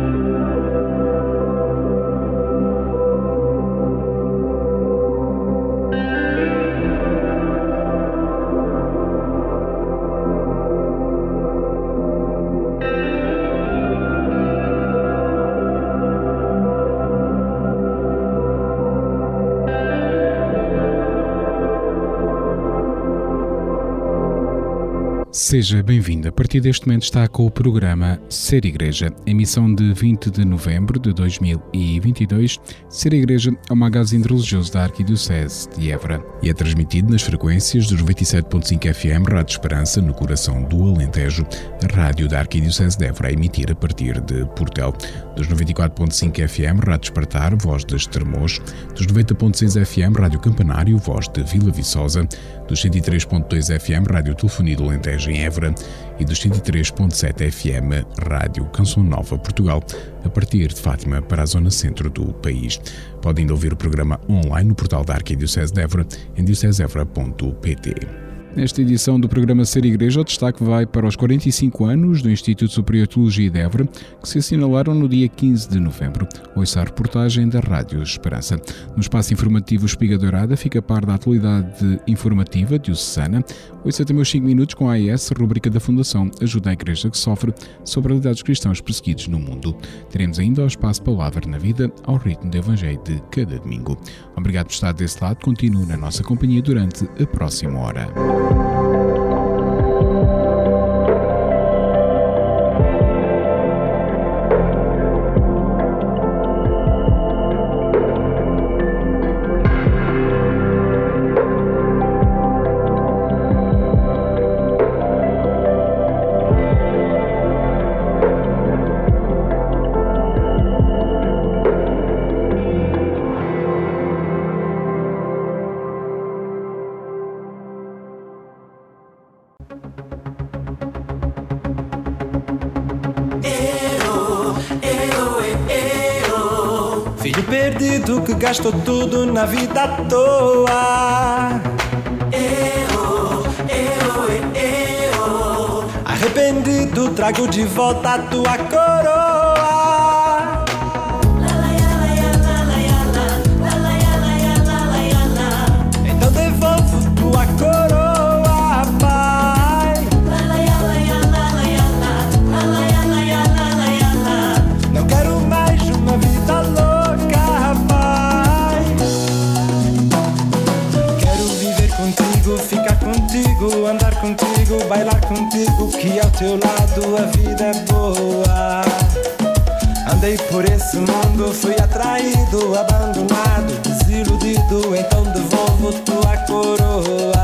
Música Seja bem-vindo. A partir deste momento está com o programa Ser Igreja, emissão de 20 de novembro de 2022. Ser Igreja é um magazine religioso da Arquidiocese de Évora e é transmitido nas frequências dos 97.5 FM Rádio Esperança, no coração do Alentejo, a rádio da Arquidiocese de Évora a emitir a partir de Portel, dos 94.5 FM Rádio Espartar, voz de Estremoz, dos 90.6 FM Rádio Campanário, voz de Vila Viçosa, dos 103.2 FM Rádio Telefonia do em Évora e dos 103.7 FM Rádio Canção Nova Portugal, a partir de Fátima para a zona centro do país. Podem ainda ouvir o programa online no portal da Arquidiocese de Évora em diocesevra.pt. Nesta edição do programa Ser Igreja, o destaque vai para os 45 anos do Instituto Superior de Teologia de Évora, que se assinalaram no dia 15 de novembro. Ouça a reportagem da Rádio Esperança. No espaço informativo Espiga Dourada, fica a par da atualidade informativa de Diocesana. Ouça também os 5 minutos com a AES, rubrica da Fundação Ajuda a Igreja que Sofre, sobre a realidade dos cristãos perseguidos no mundo. Teremos ainda o espaço Palavra na Vida, ao ritmo do Evangelho de cada domingo. Obrigado por estar desse lado. Continue na nossa companhia durante a próxima hora. Thank you. Gastou tudo na vida à toa. Eu, eu, eu. Arrependido, trago de volta a tua coroa. Contigo, que ao teu lado a vida é boa. Andei por esse mundo, fui atraído, abandonado, desiludido, então devolvo tua coroa.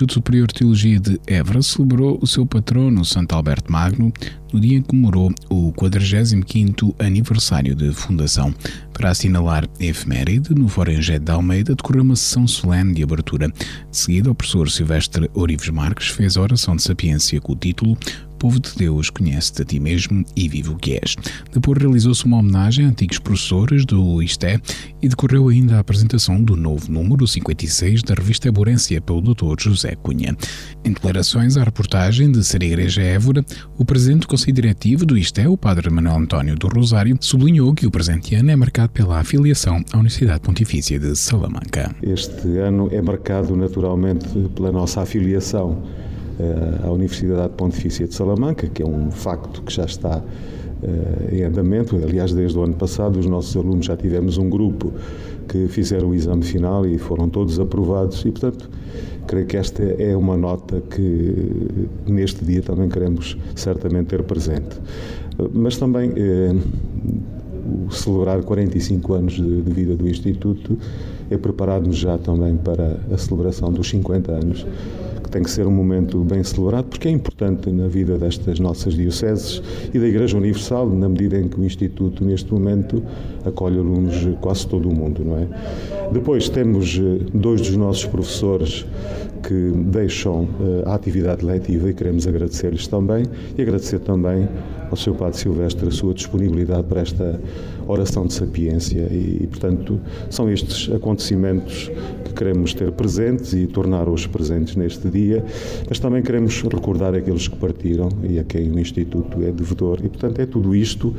Instituto Superior de Teologia de Évora celebrou o seu patrono, Santo Alberto Magno, no dia em que comemorou o 45º aniversário de fundação. Para assinalar a efeméride, no Forengé de Almeida decorreu uma sessão solene de abertura. De seguida, o professor Silvestre Orives Marques fez a oração de sapiência com o título Povo de Deus, conhece-te a ti mesmo e vive o que és. Depois realizou-se uma homenagem a antigos professores do ISTE e decorreu ainda a apresentação do novo número 56 da revista Eborência pelo Dr. José Cunha. Em declarações à reportagem de Ser Igreja Évora, o presidente do Conselho Diretivo do ISTE, o Padre Manuel António do Rosário, sublinhou que o presente ano é marcado pela afiliação à Universidade Pontifícia de Salamanca. Este ano é marcado naturalmente pela nossa afiliação à Universidade Pontifícia de Salamanca, que é um facto que já está em andamento. Aliás, desde o ano passado, os nossos alunos já tivemos um grupo que fizeram o exame final e foram todos aprovados, e portanto, creio que esta é uma nota que neste dia também queremos certamente ter presente. Mas também eh, celebrar 45 anos de, de vida do Instituto é preparar-nos já também para a celebração dos 50 anos tem que ser um momento bem celebrado, porque é importante na vida destas nossas dioceses e da Igreja Universal, na medida em que o Instituto, neste momento, acolhe alunos de quase todo o mundo, não é? Depois temos dois dos nossos professores que deixam a atividade letiva e queremos agradecer-lhes também e agradecer também ao Sr. Padre Silvestre a sua disponibilidade para esta oração de sapiência e, portanto, são estes acontecimentos que queremos ter presentes e tornar-os presentes neste dia, mas também queremos recordar aqueles que partiram e a quem o Instituto é devedor e, portanto, é tudo isto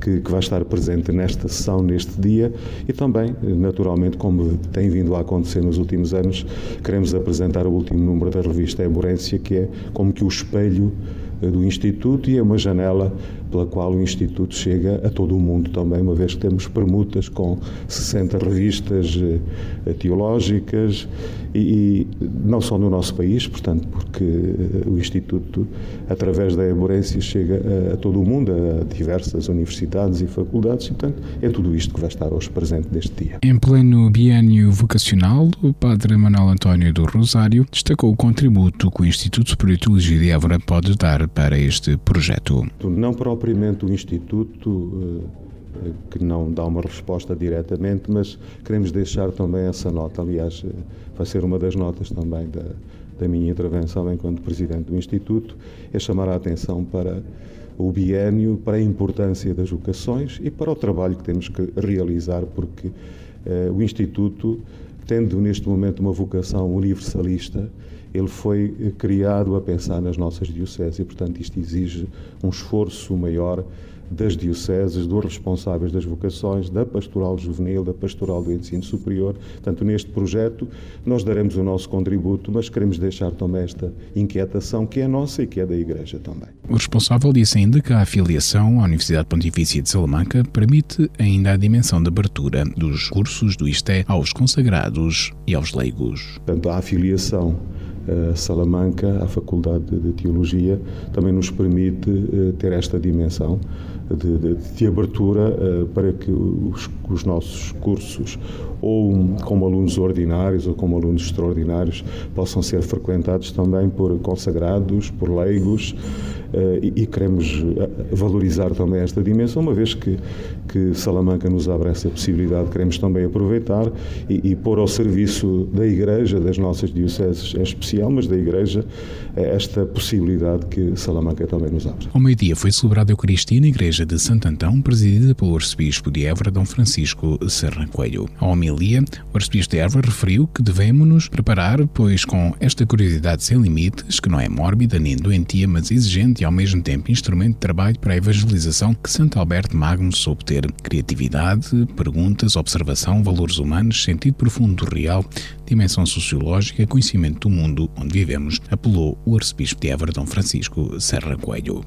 que, que vai estar presente nesta sessão, neste dia. E também, naturalmente, como tem vindo a acontecer nos últimos anos, queremos apresentar o último número da revista Eborência, que é como que o espelho do Instituto e é uma janela pela qual o Instituto chega a todo o mundo também, uma vez que temos permutas com 60 revistas teológicas e, e não só no nosso país, portanto, porque o Instituto, através da Eborência, chega a, a todo o mundo, a diversas universidades e faculdades, e, portanto, é tudo isto que vai estar hoje presente neste dia. Em pleno biênio vocacional, o Padre Manuel António do Rosário destacou o contributo que o Instituto Superior de Teologia de Évora pode dar para este projeto. Não propriamente o Instituto que não dá uma resposta diretamente, mas queremos deixar também essa nota. Aliás, vai ser uma das notas também da, da minha intervenção enquanto Presidente do Instituto, é chamar a atenção para o biênio, para a importância das vocações e para o trabalho que temos que realizar, porque eh, o Instituto, tendo neste momento uma vocação universalista, ele foi criado a pensar nas nossas dioceses e, portanto, isto exige um esforço maior das dioceses, dos responsáveis das vocações, da pastoral juvenil, da pastoral do ensino superior. Portanto, neste projeto nós daremos o nosso contributo, mas queremos deixar também esta inquietação que é nossa e que é da Igreja também. O responsável disse ainda que a afiliação à Universidade Pontifícia de Salamanca permite ainda a dimensão de abertura dos cursos do ISTE aos consagrados e aos leigos. Portanto, a afiliação Salamanca, a Faculdade de Teologia, também nos permite ter esta dimensão de, de, de abertura para que os, os, nossos cursos, ou como alunos ordinários ou como alunos extraordinários, possam ser frequentados também por consagrados, por leigos, e, e queremos valorizar também esta dimensão, uma vez que, que Salamanca nos abre essa possibilidade, queremos também aproveitar e, e pôr ao serviço da Igreja, das nossas dioceses em especial, mas da Igreja, esta possibilidade que Salamanca também nos abre. Ao meio-dia foi celebrada a Eucaristia na Igreja de Santo Antão, presidida pelo Arcebispo de Évora, Dom Francisco Serra Coelho. A homilia, o Arcebispo de Évora referiu que devemos-nos preparar, pois com esta curiosidade sem limites, que não é mórbida nem doentia, mas exigente e ao mesmo tempo instrumento de trabalho para a evangelização que Santo Alberto Magno soube ter. Criatividade, perguntas, observação, valores humanos, sentido profundo do real, dimensão sociológica, conhecimento do mundo onde vivemos, apelou o arcebispo de Évora, Dom Francisco Serra Coelho.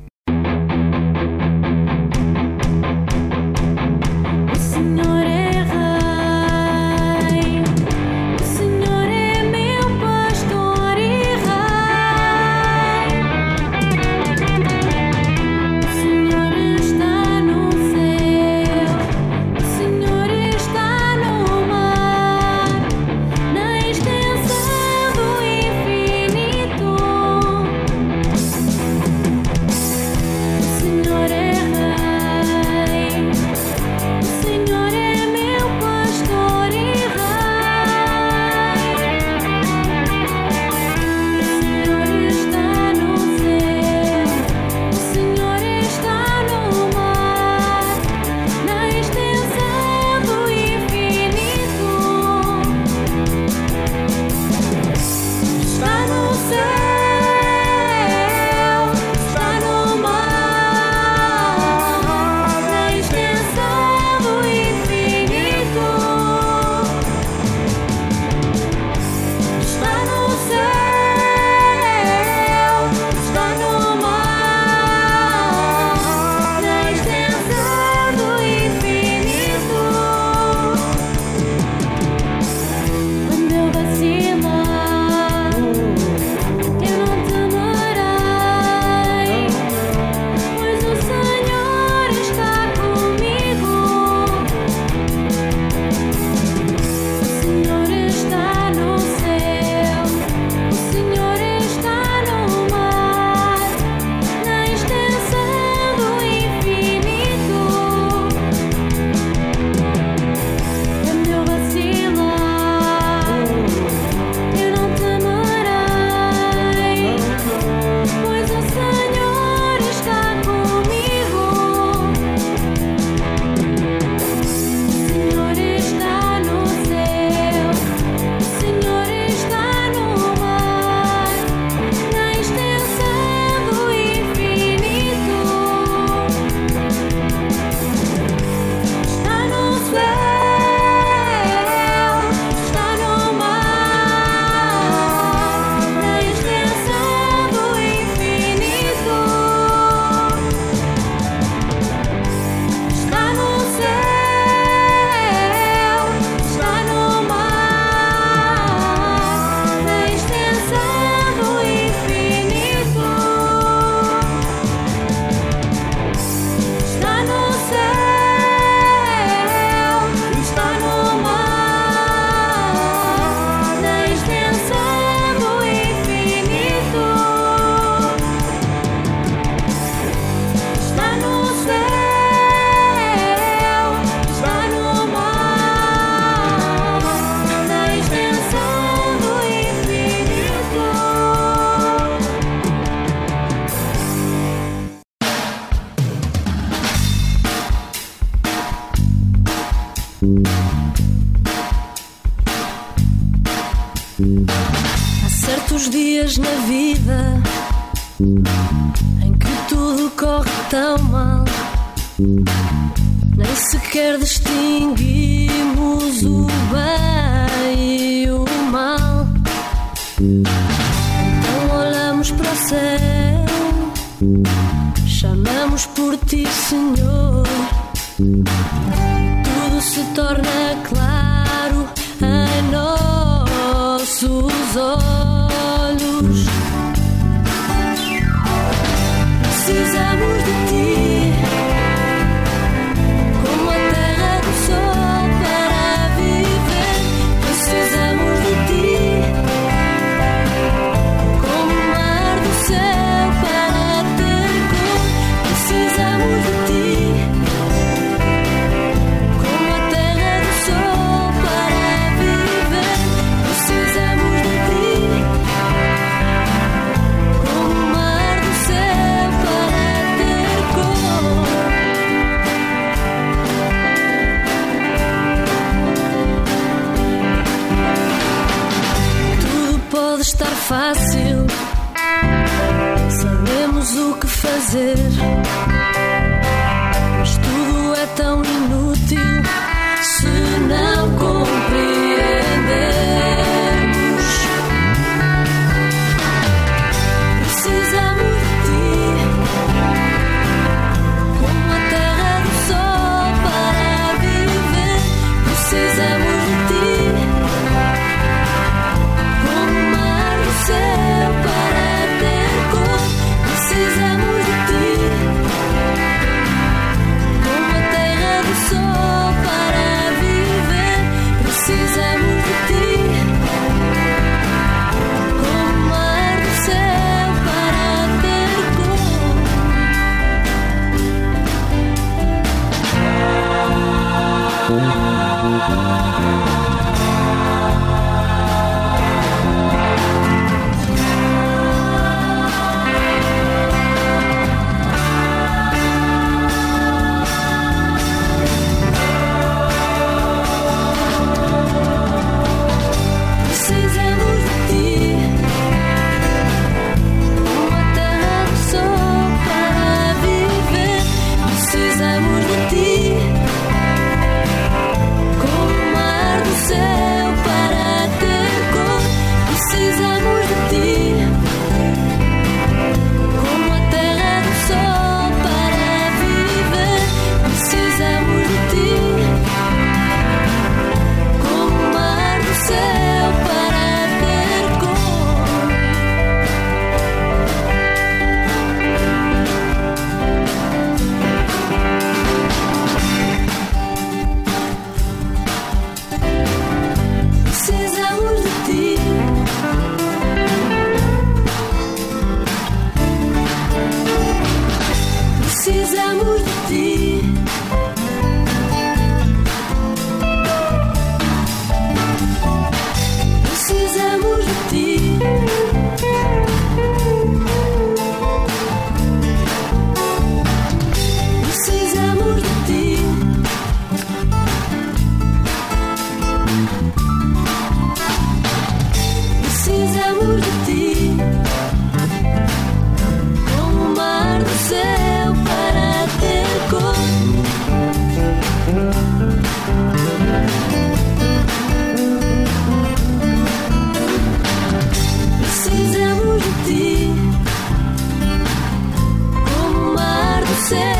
say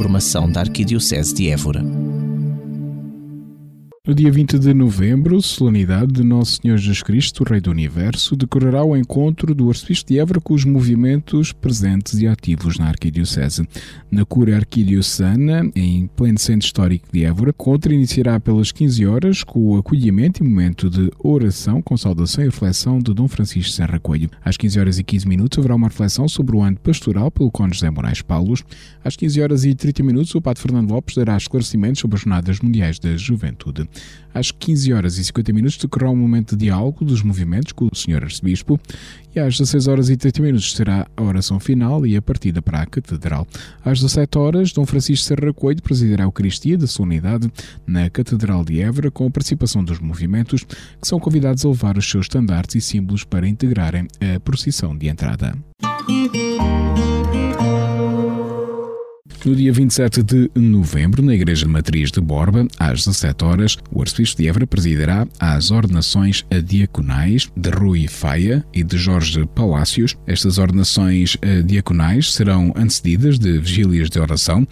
Informação da Arquidiocese de Évora. No dia 20 de novembro, solenidade de Nosso Senhor Jesus Cristo, Rei do Universo, decorará o encontro do Arcebispo de Évora com os movimentos presentes e ativos na Arquidiocese. Na cura arquidiocesana, em pleno centro histórico de Évora, o encontro iniciará pelas 15 horas com o acolhimento e momento de oração com saudação e reflexão de Dom Francisco Serra Coelho. Às 15 horas e 15 minutos haverá uma reflexão sobre o ano pastoral pelo Conde José Moraes Paulos. Às 15 horas e 30 minutos, o Padre Fernando Lopes dará esclarecimentos sobre as Jornadas Mundiais da Juventude. Às 15 horas e 50 minutos decorrerá um momento de diálogo dos movimentos com o Sr. Arcebispo e às 16 horas e 30 minutos será a oração final e a partida para a Catedral. Às 17 horas, Dom Francisco Serra Coelho presidirá a Eucaristia da Solenidade na Catedral de Évora com a participação dos movimentos que são convidados a levar os seus estandartes e símbolos para integrarem a procissão de entrada. No dia 27 de novembro, na Igreja Matriz de Borba, às 17 horas, o Arcebispo de Évora presidirá as ordenações diaconais de Rui Faia e de Jorge Palácios. Estas ordenações diaconais serão antecedidas de vigílias de oração,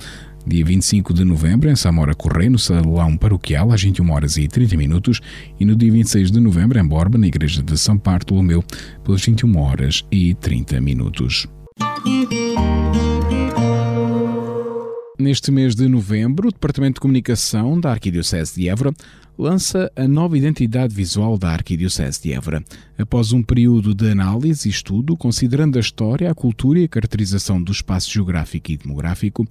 dia 25 de novembro, em Samora Correia, no Salão Paroquial, às 21 horas e 30 minutos, e no dia 26 de novembro, em Borba, na Igreja de São Bartolomeu, pelas 21 horas e 30 minutos. Neste mês de novembro, o Departamento de Comunicação da Arquidiocese de Évora lança a nova identidade visual da Arquidiocese de Évora. Após um período de análise e estudo, considerando a história, a cultura e a caracterização do espaço geográfico e demográfico,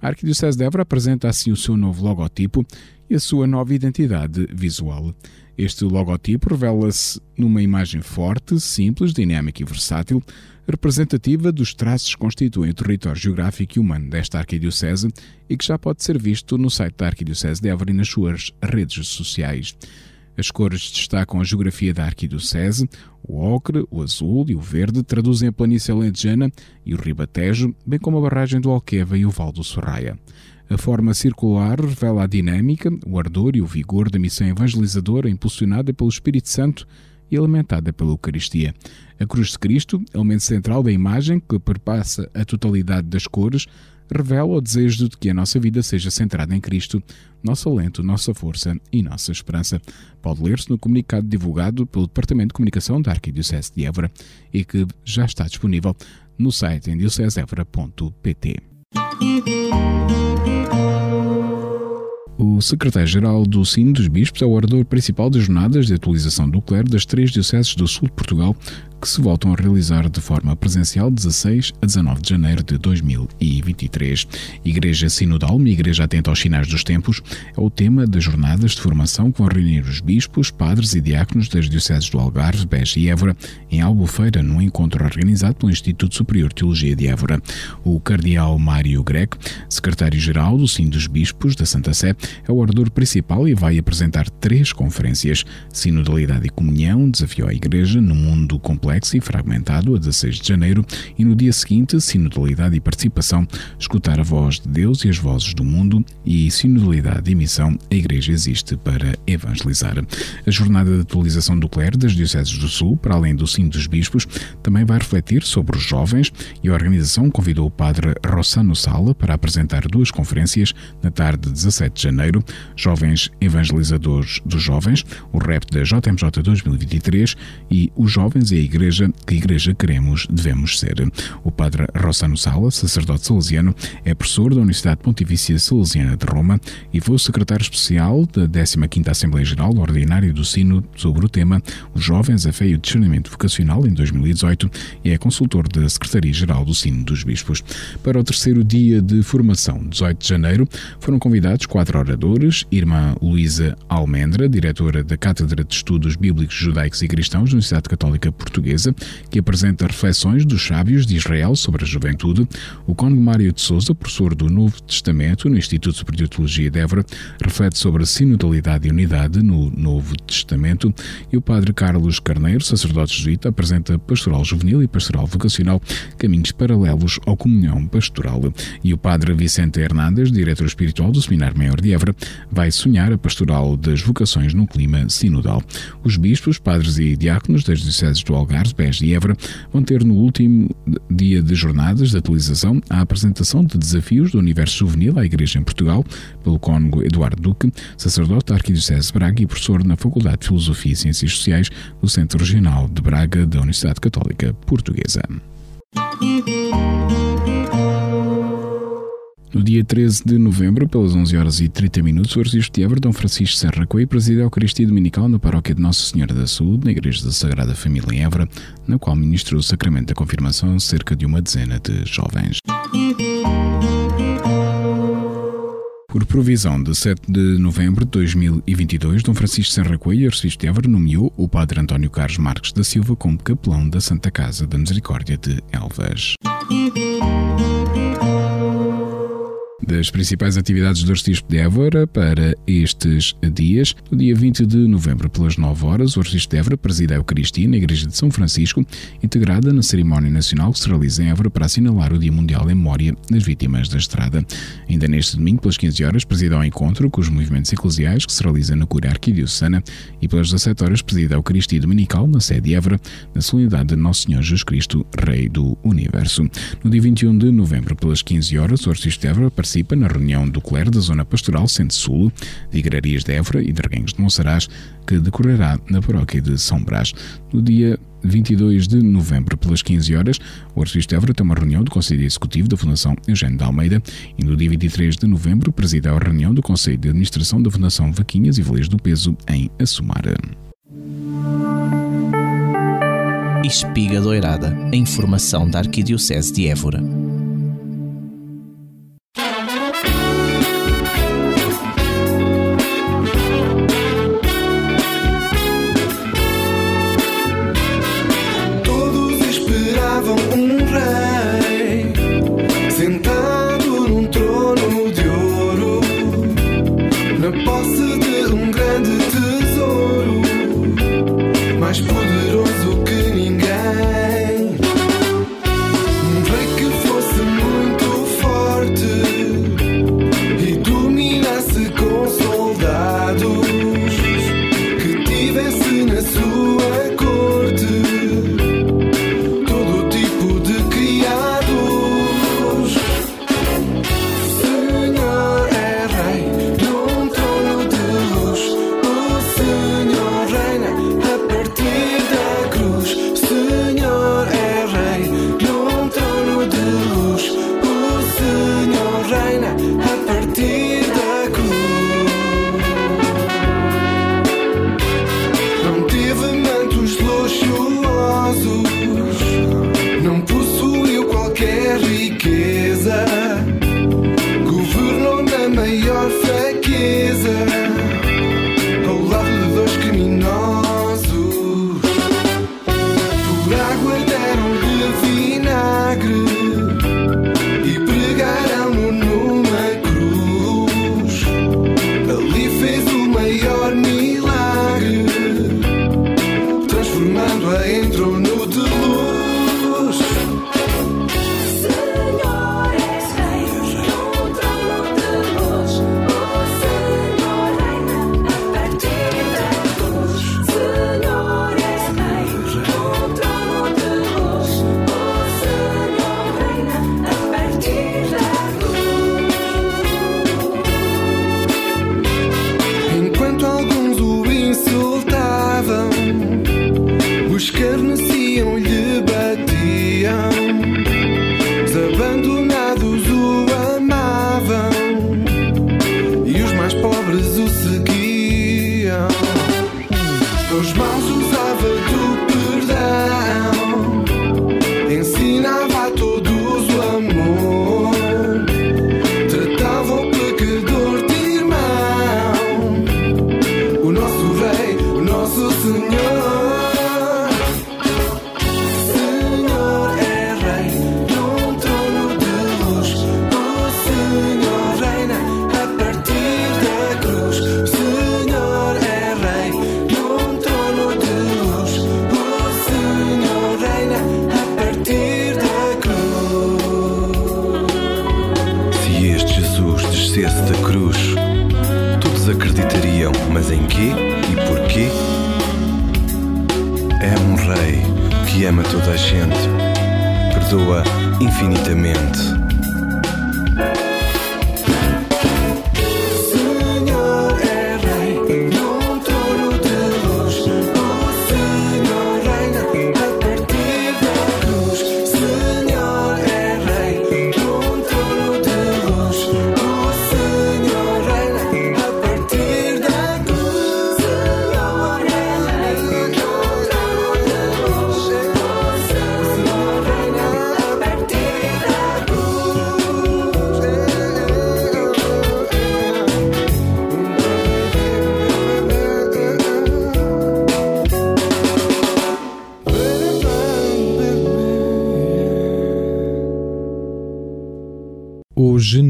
a Arquidiocese de Évora apresenta assim o seu novo logotipo e a sua nova identidade visual. Este logotipo revela-se numa imagem forte, simples, dinâmica e versátil, representativa dos traços que constituem o território geográfico e humano desta arquidiocese e que já pode ser visto no site da Arquidiocese de Évora e nas suas redes sociais. As cores destacam a geografia da arquidiocese, o ocre, o azul e o verde traduzem a planície alentejana e o ribatejo, bem como a barragem do Alqueva e o Val do Sorraia. A forma circular revela a dinâmica, o ardor e o vigor da missão evangelizadora impulsionada pelo Espírito Santo e alimentada pela Eucaristia. A Cruz de Cristo, elemento central da imagem que perpassa a totalidade das cores, revela o desejo de que a nossa vida seja centrada em Cristo, nosso alento, nossa força e nossa esperança. Pode ler-se no comunicado divulgado pelo Departamento de Comunicação da Arquidiocese de Évora e que já está disponível no site em diocesevra.pt. O secretário-geral do Sino dos Bispos é o orador principal das jornadas de atualização do clero das três dioceses do sul de Portugal que se voltam a realizar de forma presencial 16 a 19 de janeiro de 2023. Igreja Sinodal, uma igreja atenta aos sinais dos tempos, é o tema das jornadas de formação que vão reunir os bispos, padres e diáconos das dioceses do Algarve, Beja e Évora em Albufeira, num encontro organizado pelo Instituto Superior de Teologia de Évora. O cardeal Mário Greco, secretário-geral do Sino dos Bispos da Santa Sé, é o orador principal e vai apresentar três conferências: Sinodalidade e Comunhão, desafio à Igreja no mundo complexo complexo e fragmentado a 16 de janeiro e no dia seguinte, sinodalidade e participação, escutar a voz de Deus e as vozes do mundo e sinodalidade e missão, a Igreja existe para evangelizar. A jornada de atualização do clero das Dioceses do Sul, para além do sino dos bispos, também vai refletir sobre os jovens e a organização convidou o padre Rossano Sala para apresentar duas conferências na tarde de 17 de janeiro, Jovens Evangelizadores dos Jovens, o REP da JMJ 2023 e os Jovens e a Igreja Igreja, que Igreja queremos, devemos ser. O padre Rossano Sala, sacerdote salesiano, é professor da Universidade Pontifícia Salesiana de Roma e foi o secretário especial da 15ª Assembleia Geral Ordinária do Sino sobre o tema Os Jovens, a Fé e o Discernimento Vocacional em 2018 e é consultor da Secretaria-Geral do Sino dos Bispos. Para o terceiro dia de formação, 18 de janeiro, foram convidados quatro oradores, Irmã Luísa Almendra, diretora da Cátedra de Estudos Bíblicos Judaicos e Cristãos da Universidade Católica Portuguesa, Portuguesa, que apresenta reflexões dos sábios de Israel sobre a juventude, o Cônego Mário de Souza, professor do Novo Testamento no Instituto Superior de Teologia de Évora, reflete sobre a sinodalidade e unidade no Novo Testamento, e o padre Carlos Carneiro, sacerdote jesuíta, apresenta pastoral juvenil e pastoral vocacional, caminhos paralelos ao comunhão pastoral. E o padre Vicente Hernandes, diretor espiritual do Seminário Maior de Évora, vai sonhar a pastoral das vocações no clima sinodal. Os bispos, padres e diáconos das dioceses do Algarve Carlos Pés de Évora vão ter no último dia de jornadas de atualização a apresentação de desafios do universo juvenil à Igreja em Portugal pelo cônego Eduardo Duque, sacerdote da Arquidiocese de Braga e professor na Faculdade de Filosofia e Ciências Sociais do Centro Regional de Braga da Universidade Católica Portuguesa. No dia 13 de novembro, pelas 11 horas e 30 minutos, o arcebispo de Dom Francisco Serra Coelho, preside a Eucaristia Dominical na paróquia de Nossa Senhora da Saúde, na Igreja da Sagrada Família em Évora, na qual ministrou o sacramento da confirmação a cerca de uma dezena de jovens. Por provisão de 7 de novembro de 2022, Dom Francisco Serra Coelho, arcebispo de Évora, nomeou o padre António Carlos Marques da Silva como capelão da Santa Casa da Misericórdia de Elvas. Das principais atividades do Arcebispo de Évora para estes dias, no dia 20 de novembro, pelas 9 horas, o Arcebispo de Évora preside a Eucaristia na Igreja de São Francisco, integrada na cerimónia nacional que se realiza em Évora para assinalar o Dia Mundial em Memória das Vítimas da Estrada. Ainda neste domingo, pelas 15 horas, preside ao encontro com os movimentos eclesiais que se realiza na Cura Arquidiocesana e pelas 17 horas preside a Eucaristia Dominical na sede de Évora, na solenidade de Nosso Senhor Jesus Cristo, Rei do Universo. No dia 21 de novembro, pelas 15 horas, o Arcebispo de Évora participa na reunião do clero da Zona Pastoral Centro-Sul, de Igrarias de Évora e de de Monsaraz, que decorrerá na paróquia de São Brás. No dia 22 de novembro, pelas 15 horas, o Arcebispo de Évora tem uma reunião do Conselho Executivo da Fundação Eugênio de Almeida e no dia 23 de novembro preside a reunião do Conselho de Administração da Fundação Vaquinhas e Veleiros do Peso em Assumar. Espiga Doirada, a informação da Arquidiocese de Évora.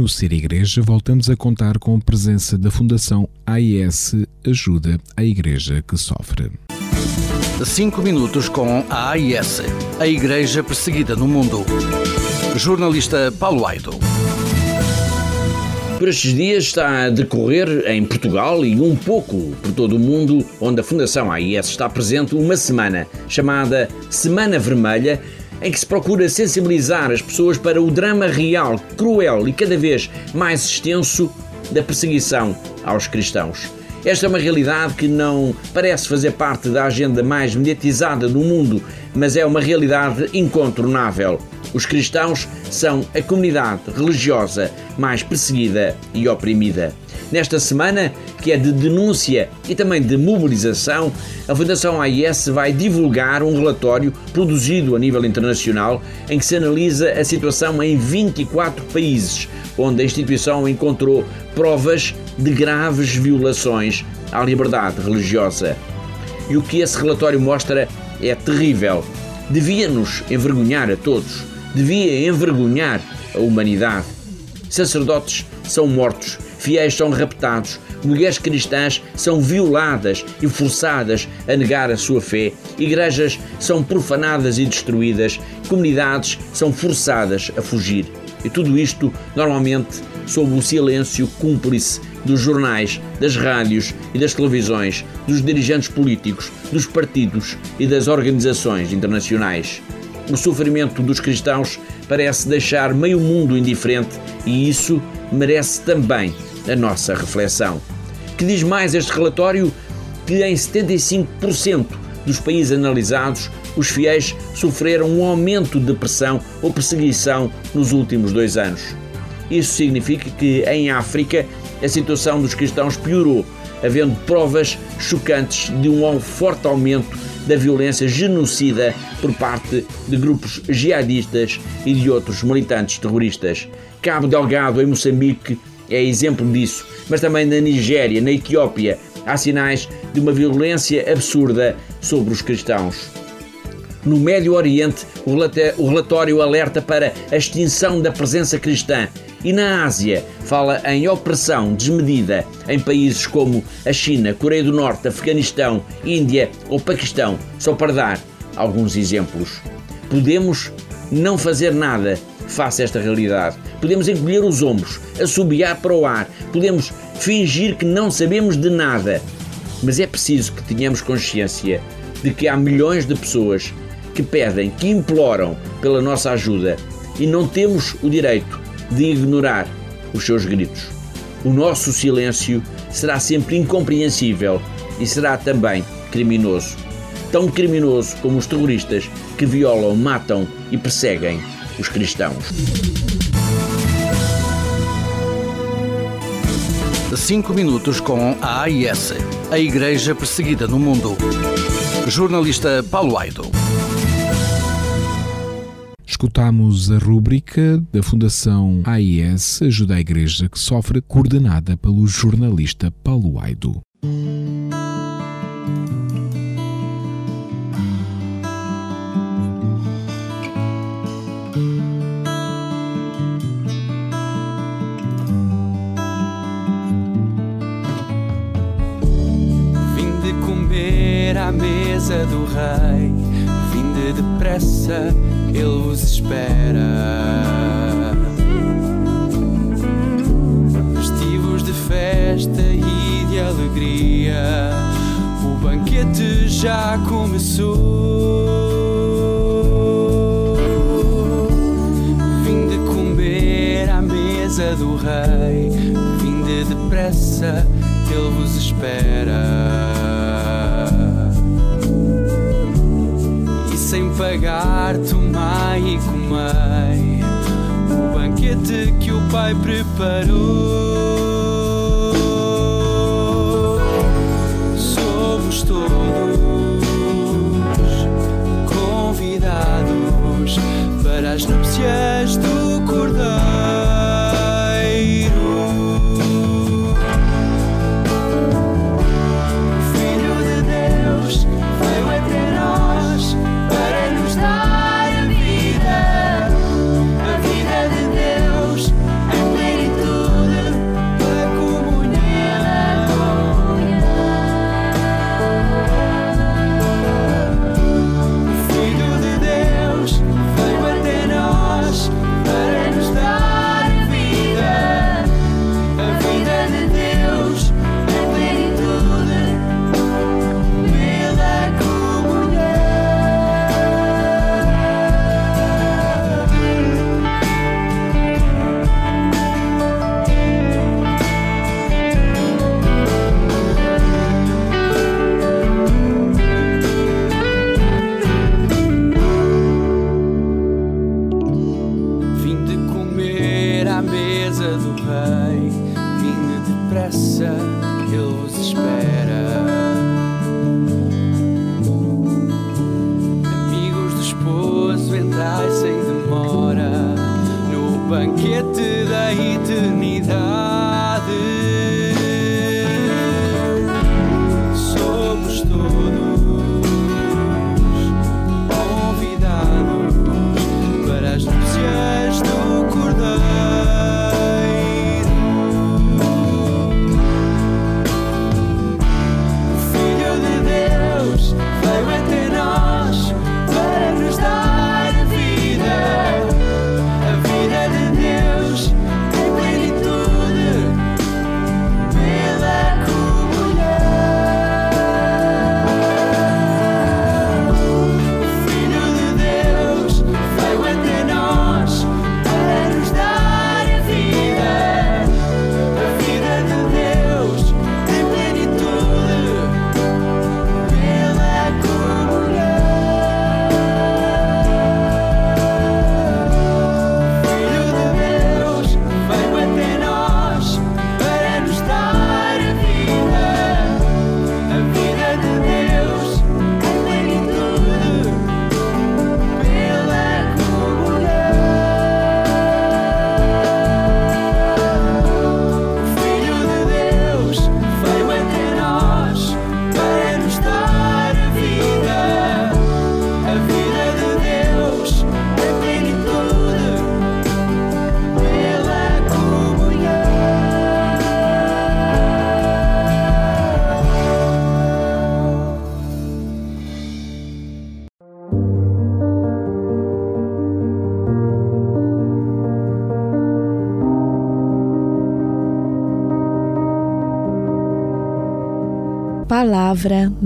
Ser Igreja, voltamos a contar com a presença da Fundação AIS Ajuda à Igreja que Sofre. 5 minutos com a AIS, a Igreja Perseguida no Mundo. Jornalista Paulo Aido. Por estes dias está a decorrer em Portugal e um pouco por todo o mundo, onde a Fundação AIS está presente, uma semana chamada Semana Vermelha, em que se procura sensibilizar as pessoas para o drama real, cruel e cada vez mais extenso da perseguição aos cristãos. Esta é uma realidade que não parece fazer parte da agenda mais mediatizada do mundo, mas é uma realidade incontornável. Os cristãos são a comunidade religiosa mais perseguida e oprimida. Nesta semana, que é de denúncia e também de mobilização, a Fundação AIS vai divulgar um relatório produzido a nível internacional em que se analisa a situação em 24 países, onde a instituição encontrou provas de graves violações à liberdade religiosa. E o que esse relatório mostra é terrível. Devia-nos envergonhar a todos, devia envergonhar a humanidade. Sacerdotes são mortos, fiéis são raptados, mulheres cristãs são violadas e forçadas a negar a sua fé, igrejas são profanadas e destruídas, comunidades são forçadas a fugir. E tudo isto, normalmente, sob o silêncio cúmplice dos jornais, das rádios e das televisões, dos dirigentes políticos, dos partidos e das organizações internacionais. O sofrimento dos cristãos parece deixar meio mundo indiferente e isso merece também a nossa reflexão. Que diz mais este relatório que em 75% dos países analisados os fiéis sofreram um aumento de pressão ou perseguição nos últimos dois anos. Isso significa que em África a situação dos cristãos piorou, havendo provas chocantes de um forte aumento da violência genocida por parte de grupos jihadistas e de outros militantes terroristas. Cabo Delgado, em Moçambique, é exemplo disso, mas também na Nigéria, na Etiópia, há sinais de uma violência absurda sobre os cristãos. No Médio Oriente, o relatório alerta para a extinção da presença cristã e na Ásia fala em opressão desmedida em países como a China, Coreia do Norte, Afeganistão, Índia ou Paquistão, só para dar alguns exemplos. Podemos não fazer nada face a esta realidade. Podemos encolher os ombros, assobiar para o ar, podemos fingir que não sabemos de nada. Mas é preciso que tenhamos consciência de que há milhões de pessoas que pedem, que imploram pela nossa ajuda e não temos o direito de ignorar os seus gritos. O nosso silêncio será sempre incompreensível e será também criminoso. Tão criminoso como os terroristas que violam, matam e perseguem os cristãos. 5 minutos com a AIS, a Igreja Perseguida no Mundo. Jornalista Paulo Aido. Escutamos a rúbrica da Fundação AIS Ajuda a Igreja que Sofre, coordenada pelo jornalista Paulo Aido. festa e de alegria. O banquete já começou. Vim de comer à mesa do rei. Vim de depressa, ele vos espera. E sem pagar, tomai e comei o banquete que o pai preparou. Para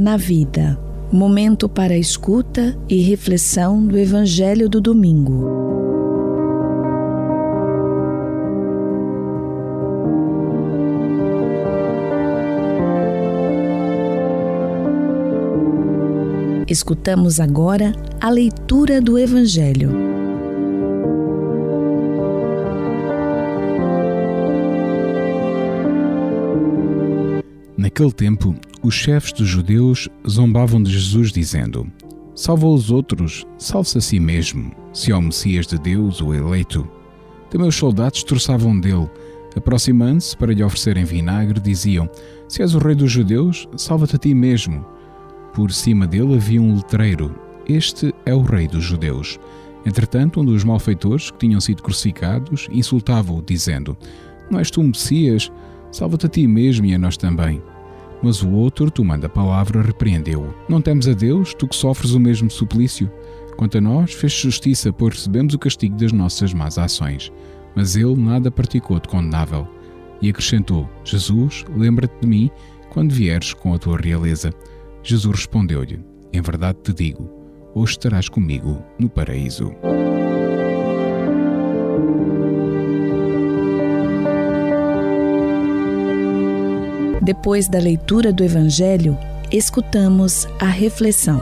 na Vida. Momento para escuta e reflexão do Evangelho do Domingo. Escutamos agora a leitura do Evangelho. Naquele tempo, os chefes dos judeus zombavam de Jesus, dizendo: Salva os outros, salve-se a si mesmo, se é o Messias de Deus, o eleito. Também os soldados troçavam dele, aproximando-se para lhe oferecerem vinagre, diziam: Se és o rei dos judeus, salva-te a ti mesmo. Por cima dele havia um letreiro: Este é o rei dos judeus. Entretanto, um dos malfeitores que tinham sido crucificados insultava-o, dizendo: Não és tu o Messias? Salva-te a ti mesmo e a nós também. Mas o outro, tomando a palavra, repreendeu-o: Não temes a Deus, tu que sofres o mesmo suplício? Quanto a nós, fez justiça, pois recebemos o castigo das nossas más ações. Mas ele nada praticou de condenável. E acrescentou: Jesus, lembra-te de mim quando vieres com a tua realeza. Jesus respondeu-lhe: Em verdade te digo, hoje estarás comigo no paraíso. Depois da leitura do Evangelho, escutamos a reflexão.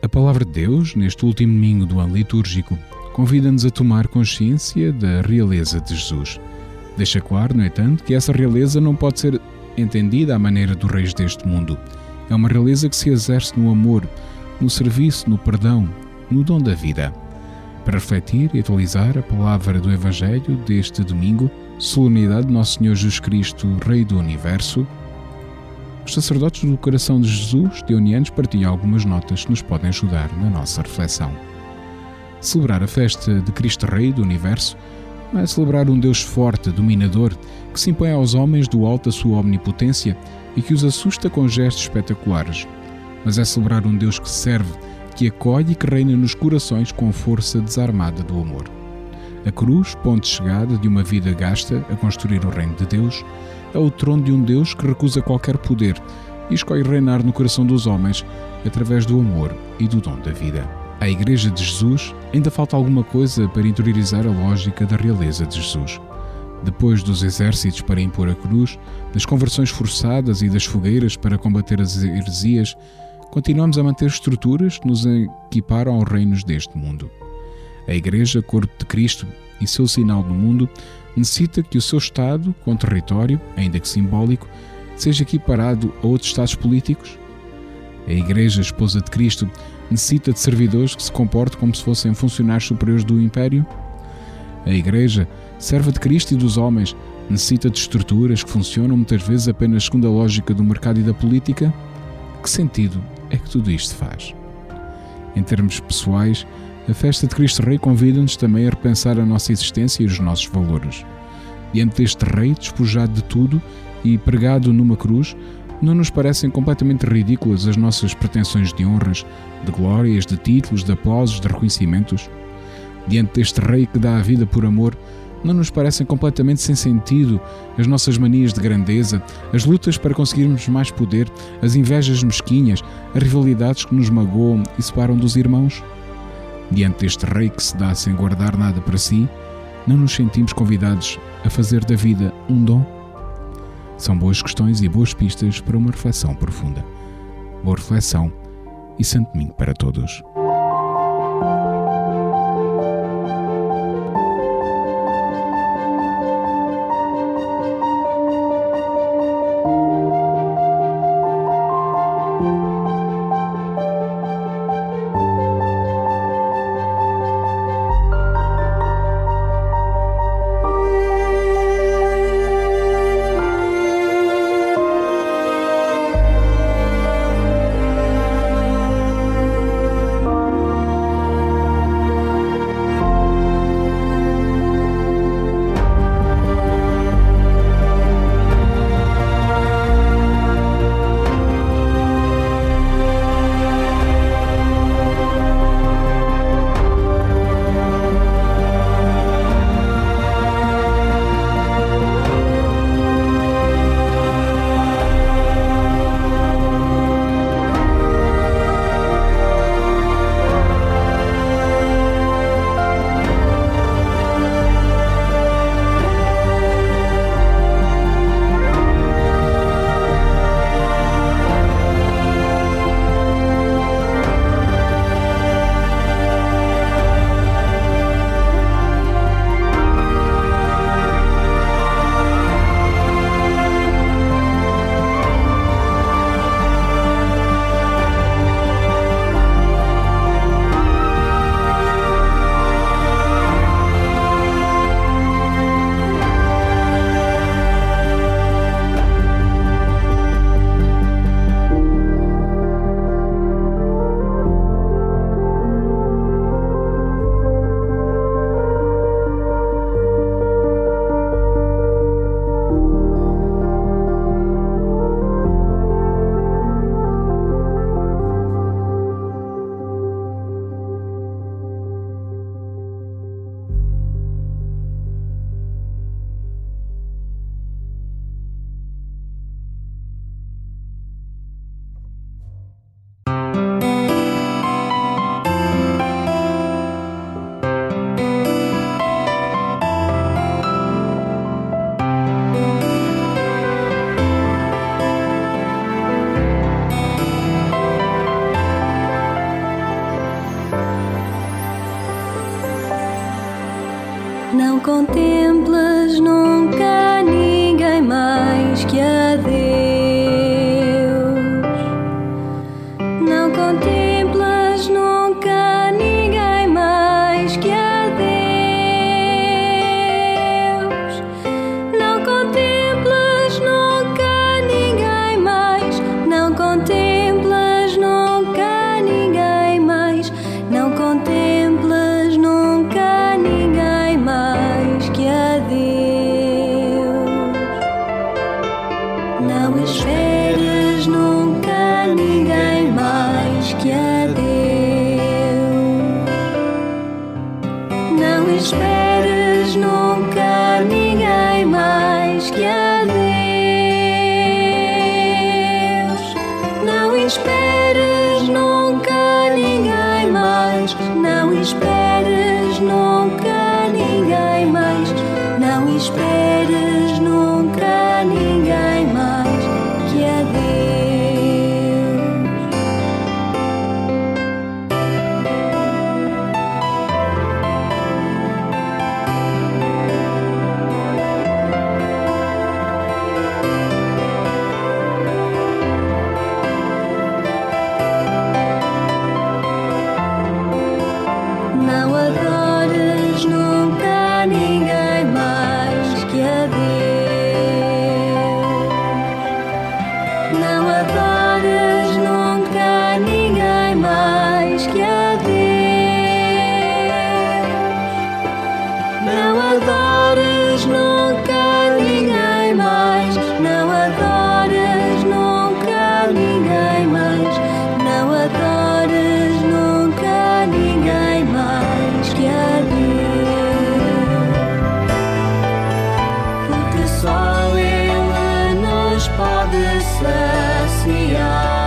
A palavra de Deus, neste último domingo do ano litúrgico, convida-nos a tomar consciência da realeza de Jesus. Deixa claro, no entanto, que essa realeza não pode ser entendida à maneira dos reis deste mundo. É uma realeza que se exerce no amor, no serviço, no perdão, no dom da vida. Para refletir e atualizar a palavra do Evangelho deste domingo, solenidade de Nosso Senhor Jesus Cristo, Rei do Universo, os sacerdotes do coração de Jesus, teonianos, partilham algumas notas que nos podem ajudar na nossa reflexão. Celebrar a festa de Cristo Rei do Universo não é celebrar um Deus forte, dominador, que se impõe aos homens do alto da sua omnipotência e que os assusta com gestos espetaculares, mas é celebrar um Deus que serve, que acolhe e que reina nos corações com força desarmada do amor. A cruz, ponto de chegada de uma vida gasta a construir o reino de Deus, é o trono de um Deus que recusa qualquer poder e escolhe reinar no coração dos homens através do amor e do dom da vida. À Igreja de Jesus ainda falta alguma coisa para interiorizar a lógica da realeza de Jesus. Depois dos exércitos para impor a cruz, das conversões forçadas e das fogueiras para combater as heresias, continuamos a manter estruturas que nos equiparam aos reinos deste mundo. A Igreja, corpo de Cristo e seu sinal no mundo, necessita que o seu Estado, com território, ainda que simbólico, seja equiparado a outros Estados políticos? A Igreja, esposa de Cristo, necessita de servidores que se comportem como se fossem funcionários superiores do Império? A Igreja, serva de Cristo e dos homens, necessita de estruturas que funcionam muitas vezes apenas segundo a lógica do mercado e da política? Que sentido é que tudo isto faz? Em termos pessoais, a festa de Cristo Rei convida-nos também a repensar a nossa existência e os nossos valores. Diante deste Rei, despojado de tudo e pregado numa cruz, não nos parecem completamente ridículas as nossas pretensões de honras, de glórias, de títulos, de aplausos, de reconhecimentos? Diante deste Rei que dá a vida por amor, não nos parecem completamente sem sentido as nossas manias de grandeza, as lutas para conseguirmos mais poder, as invejas mesquinhas, as rivalidades que nos magoam e separam dos irmãos? Diante deste rei que se dá sem guardar nada para si, não nos sentimos convidados a fazer da vida um dom? São boas questões e boas pistas para uma reflexão profunda. Boa reflexão e santo domingo para todos. Nos pode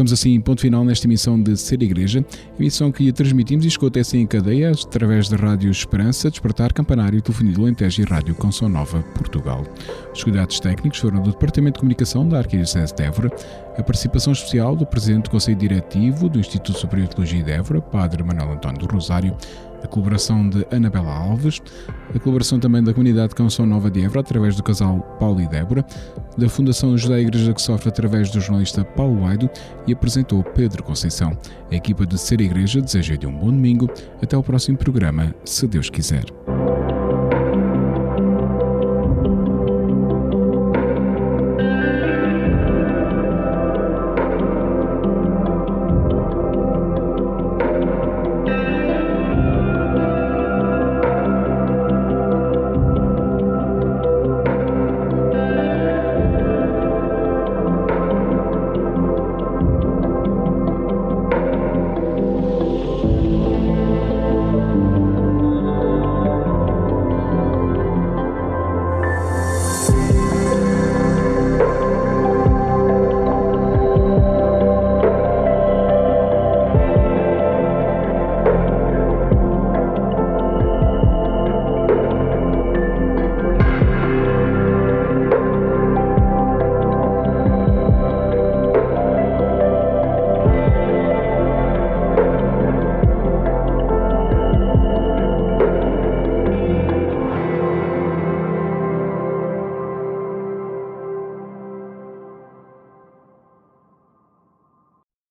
Colocamos assim ponto final nesta emissão de Ser Igreja, emissão que transmitimos e escuta assim em cadeia através da Rádio Esperança, Despertar, Campanário, Telefonia do Alentejo e Rádio Canção Nova, Portugal. Os cuidados técnicos foram do Departamento de Comunicação da Arquidiocese de Évora, a participação especial do Presidente do Conselho Diretivo do Instituto Superior de Teologia de Évora, Padre Manuel António do Rosário, a colaboração de Anabela Alves, a colaboração também da comunidade Canção Nova de Évora, através do casal Paulo e Débora, da Fundação José Igreja que Sofre, através do jornalista Paulo Aido, e apresentou Pedro Conceição. A equipa de Ser Igreja deseja-lhe um bom domingo. Até ao próximo programa, se Deus quiser.